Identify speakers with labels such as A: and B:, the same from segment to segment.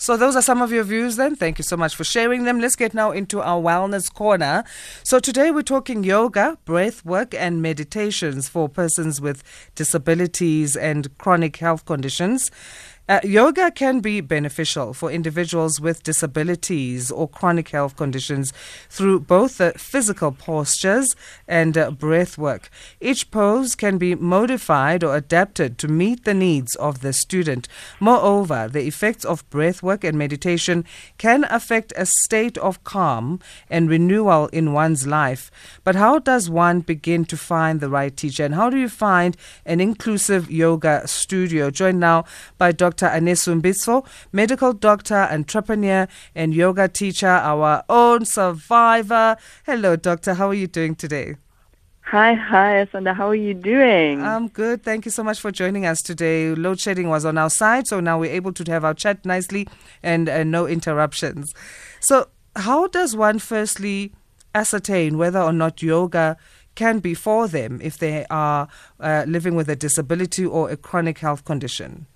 A: So those are some of your views then. Thank you so much for sharing them. Let's get now into our wellness corner. So today we're talking yoga, breath work and meditations for persons with disabilities and chronic health conditions. Uh, yoga can be beneficial for individuals with disabilities or chronic health conditions through both the physical postures and uh, breath work. Each pose can be modified or adapted to meet the needs of the student. Moreover, the effects of breath work and meditation can affect a state of calm and renewal in one's life. But how does one begin to find the right teacher? And how do you find an inclusive yoga studio? Joined now by Dr. Dr. Anesu Mbizvo, medical doctor, entrepreneur, and yoga teacher, our own survivor. Hello, doctor. How are you doing today?
B: Hi, hi, Asanda. How are you doing?
A: I'm good. Thank you so much for joining us today. Load shedding was on our side, so now we're able to have our chat nicely and uh, no interruptions. So, how does one firstly ascertain whether or not yoga can be for them if they are uh, living with a disability or a chronic health condition?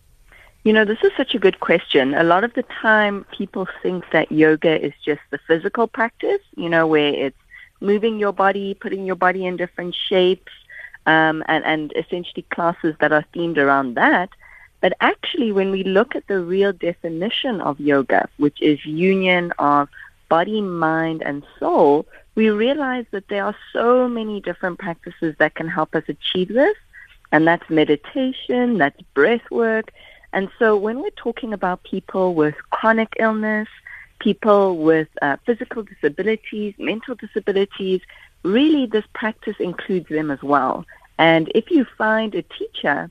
B: You know, this is such a good question. A lot of the time, people think that yoga is just the physical practice, you know, where it's moving your body, putting your body in different shapes, um, and, and essentially classes that are themed around that. But actually, when we look at the real definition of yoga, which is union of body, mind, and soul, we realize that there are so many different practices that can help us achieve this. And that's meditation, that's breath work, and so when we're talking about people with chronic illness, people with uh, physical disabilities, mental disabilities, really this practice includes them as well. And if you find a teacher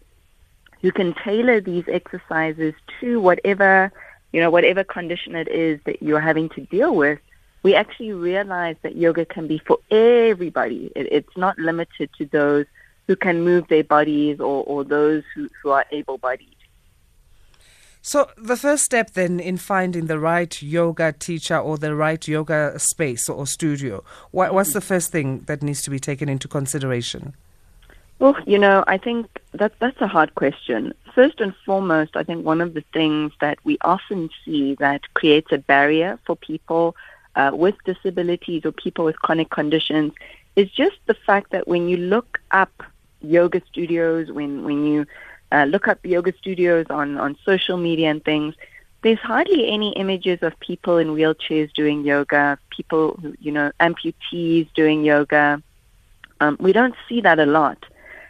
B: who can tailor these exercises to whatever, you know, whatever condition it is that you're having to deal with, we actually realize that yoga can be for everybody. It, it's not limited to those who can move their bodies or, or those who, who are able-bodied.
A: So, the first step then in finding the right yoga teacher or the right yoga space or studio, what, what's the first thing that needs to be taken into consideration?
B: Well, you know, I think that that's a hard question. First and foremost, I think one of the things that we often see that creates a barrier for people uh, with disabilities or people with chronic conditions is just the fact that when you look up yoga studios, when when you uh, look up yoga studios on, on social media and things, there's hardly any images of people in wheelchairs doing yoga, people, you know, amputees doing yoga. Um, we don't see that a lot.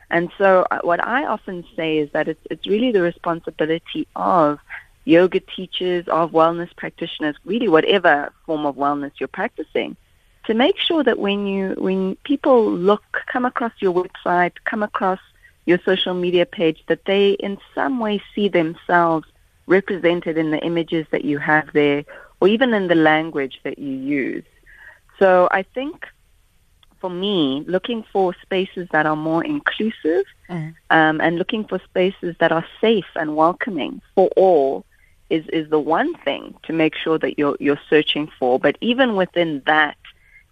B: And so uh, what I often say is that it's, it's really the responsibility of yoga teachers, of wellness practitioners, really whatever form of wellness you're practicing, to make sure that when you, when people look, come across your website, come across your social media page that they in some way see themselves represented in the images that you have there or even in the language that you use. So I think for me, looking for spaces that are more inclusive mm. um, and looking for spaces that are safe and welcoming for all is, is the one thing to make sure that you're, you're searching for. But even within that,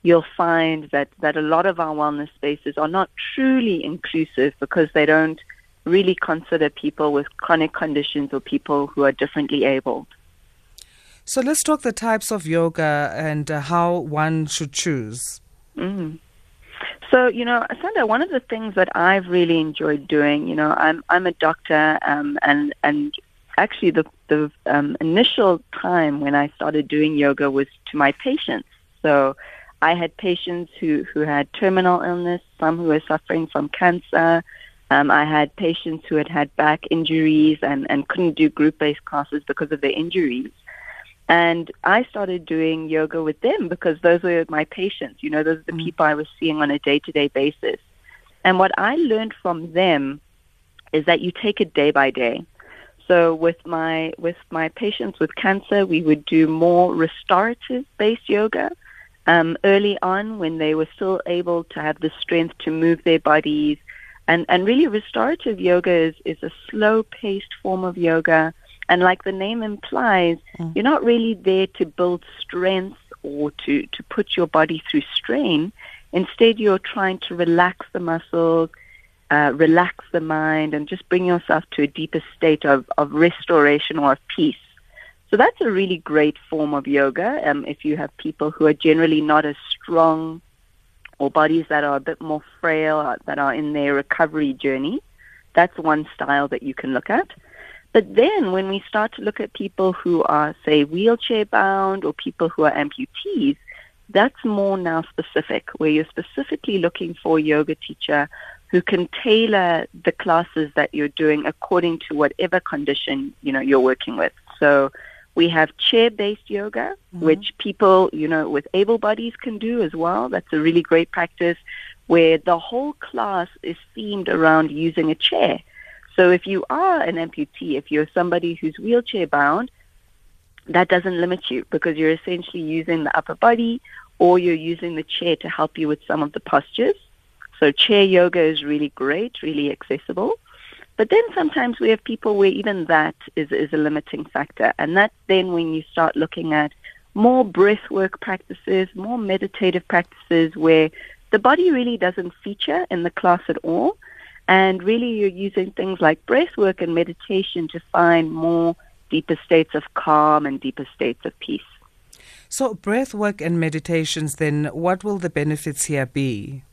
B: you'll find that, that a lot of our wellness spaces are not truly inclusive because they don't really consider people with chronic conditions or people who are differently abled.
A: So let's talk the types of yoga and uh, how one should choose.
B: Mm-hmm. So, you know, Asanda, one of the things that I've really enjoyed doing, you know, I'm I'm a doctor, um, and and actually the the um, initial time when I started doing yoga was to my patients. So I had patients who, who had terminal illness, some who were suffering from cancer. Um, I had patients who had had back injuries and, and couldn't do group-based classes because of their injuries. And I started doing yoga with them because those were my patients. You know, those are the mm. people I was seeing on a day-to-day basis. And what I learned from them is that you take it day by day. So with my with my patients with cancer, we would do more restorative based yoga um, early on when they were still able to have the strength to move their bodies. And, and really restorative yoga is, is a slow-paced form of yoga. And like the name implies, mm. you're not really there to build strength or to, to put your body through strain. Instead, you're trying to relax the muscles, uh, relax the mind, and just bring yourself to a deeper state of, of restoration or of peace. So that's a really great form of yoga. Um, if you have people who are generally not as strong or bodies that are a bit more frail, uh, that are in their recovery journey, that's one style that you can look at. But then when we start to look at people who are, say, wheelchair bound or people who are amputees, that's more now specific, where you're specifically looking for a yoga teacher who can tailor the classes that you're doing according to whatever condition, you know, you're working with. So we have chair-based yoga, mm-hmm. which people, you know, with able bodies can do as well. That's a really great practice where the whole class is themed around using a chair. So if you are an amputee, if you're somebody who's wheelchair bound, that doesn't limit you because you're essentially using the upper body or you're using the chair to help you with some of the postures. So chair yoga is really great, really accessible. But then sometimes we have people where even that is, is a limiting factor. And that's then when you start looking at more breath work practices, more meditative practices where the body really doesn't feature in the class at all. And really you're using things like breath work and meditation to find more deeper states of calm and deeper states of peace.
A: So breath work and meditations then, what will the benefits here be?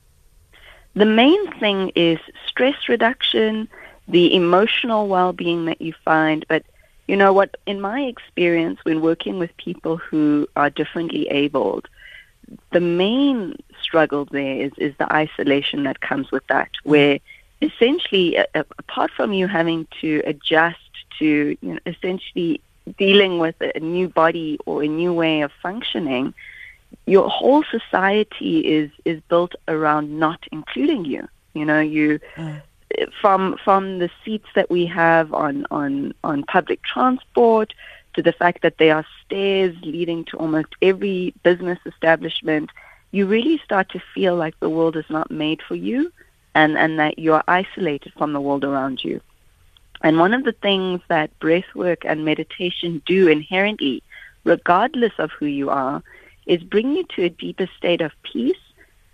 B: The main thing is stress reduction, the emotional well-being that you find. But you know what? In my experience, when working with people who are differently abled, the main struggle there is is the isolation that comes with that, where essentially, uh, apart from you having to adjust to you know, essentially dealing with a new body or a new way of functioning, your whole society is is built around not including you. You know, you mm from from the seats that we have on on on public transport to the fact that there are stairs leading to almost every business establishment, you really start to feel like the world is not made for you and, and that you're isolated from the world around you. And one of the things that breath work and meditation do inherently, regardless of who you are, is bring you to a deeper state of peace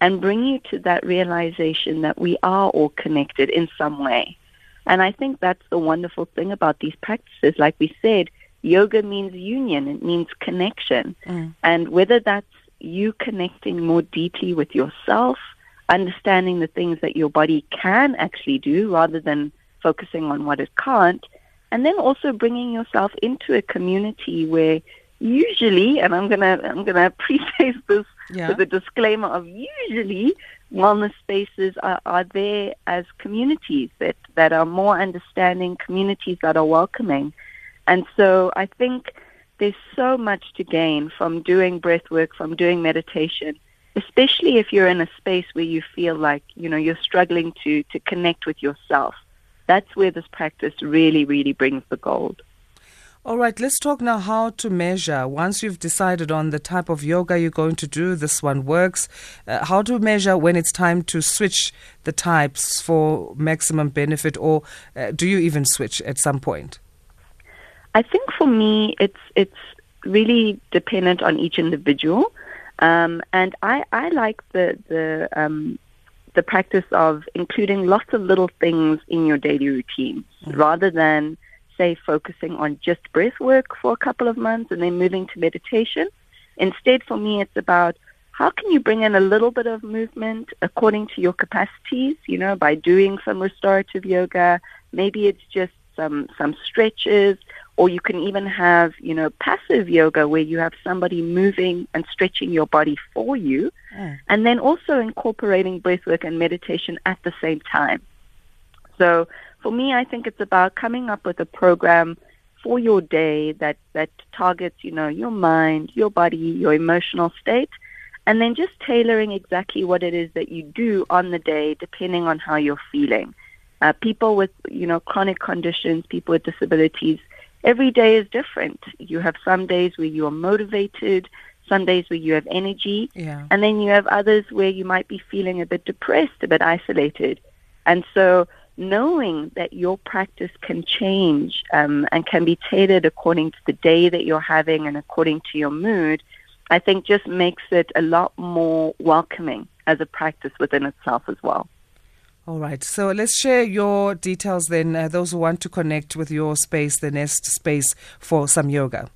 B: and bring you to that realization that we are all connected in some way. And I think that's the wonderful thing about these practices. Like we said, yoga means union, it means connection. Mm. And whether that's you connecting more deeply with yourself, understanding the things that your body can actually do rather than focusing on what it can't, and then also bringing yourself into a community where usually, and I'm gonna I'm gonna preface this yeah. with a disclaimer of usually wellness spaces are, are there as communities that, that are more understanding, communities that are welcoming. And so I think there's so much to gain from doing breath work, from doing meditation, especially if you're in a space where you feel like, you know, you're struggling to, to connect with yourself. That's where this practice really, really brings the gold.
A: All right, let's talk now how to measure. Once you've decided on the type of yoga you're going to do, this one works. Uh, how to measure when it's time to switch the types for maximum benefit, or uh, do you even switch at some point?
B: I think for me, it's it's really dependent on each individual, um, and I, I like the the um, the practice of including lots of little things in your daily routine mm-hmm. rather than say focusing on just breath work for a couple of months and then moving to meditation. Instead, for me, it's about how can you bring in a little bit of movement according to your capacities, you know, by doing some restorative yoga. Maybe it's just some, some stretches, or you can even have, you know, passive yoga where you have somebody moving and stretching your body for you, mm. and then also incorporating breathwork and meditation at the same time. So for me, I think it's about coming up with a program for your day that, that targets, you know, your mind, your body, your emotional state, and then just tailoring exactly what it is that you do on the day depending on how you're feeling. Uh, people with, you know, chronic conditions, people with disabilities, every day is different. You have some days where you are motivated, some days where you have energy, yeah. and then you have others where you might be feeling a bit depressed, a bit isolated. And so knowing that your practice can change um, and can be tailored according to the day that you're having and according to your mood, I think just makes it a lot more welcoming as a practice within itself as well.
A: All right. So let's share your details then. Uh, those who want to connect with your space, the Nest space for some yoga.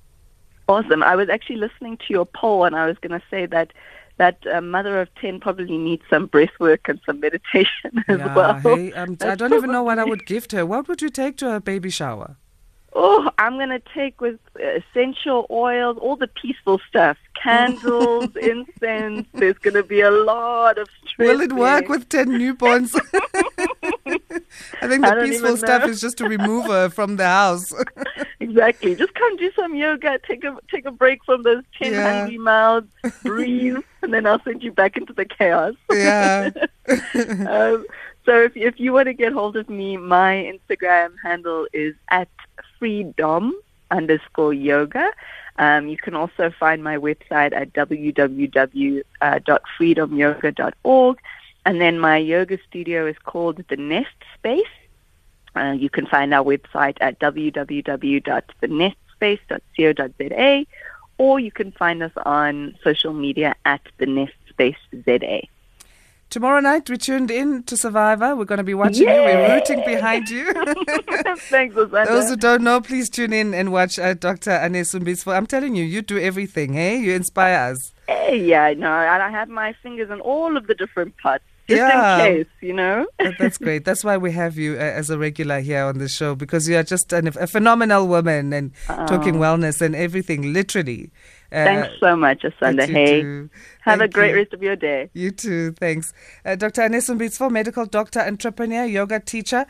B: Awesome. I was actually listening to your poll, and I was going to say that that uh, mother of 10 probably needs some breath work and some meditation as
A: yeah,
B: well.
A: Hey, um, I don't even know what I would gift her. What would you take to her baby shower?
B: Oh, I'm going to take with essential oils, all the peaceful stuff, candles, incense. There's going to be a lot of stress.
A: Will it work with 10 newborns? I think the
B: don't
A: peaceful stuff is just to remove her from the house.
B: Exactly. Just come do some yoga, take a take a break from those ten
A: Yeah.
B: hungry mouths, breathe, and then I'll send you back into the chaos.
A: yeah.
B: um, so if if you want to get hold of me, my Instagram handle is at freedom underscore yoga. Um, you can also find my website at www.freedomyoga.org. And then my yoga studio is called The Nest Space. Uh, you can find our website at www.thenestspace.co.za or you can find us on social media at The Nest Space ZA.
A: Tomorrow night, we tuned in to Survivor. We're going to be watching you. We're rooting behind you.
B: Thanks, Susanna.
A: Those who don't know, please tune in and watch uh, Dr. Anesu Mbizvo. I'm telling you, you do everything, hey? You inspire us.
B: Hey, yeah, no, and I have my fingers in all of the different parts, just
A: Yeah.
B: in case, you know.
A: That's great. That's why we have you uh, as a regular here on the show because you are just an, a phenomenal woman and talking
B: Oh.
A: wellness and everything, literally. Uh,
B: Thanks so much, Asanda. Hey,
A: do.
B: have a great
A: you.
B: rest of your day.
A: You too. Thanks. Uh, Dr. Mbizvo, medical doctor, entrepreneur, yoga teacher.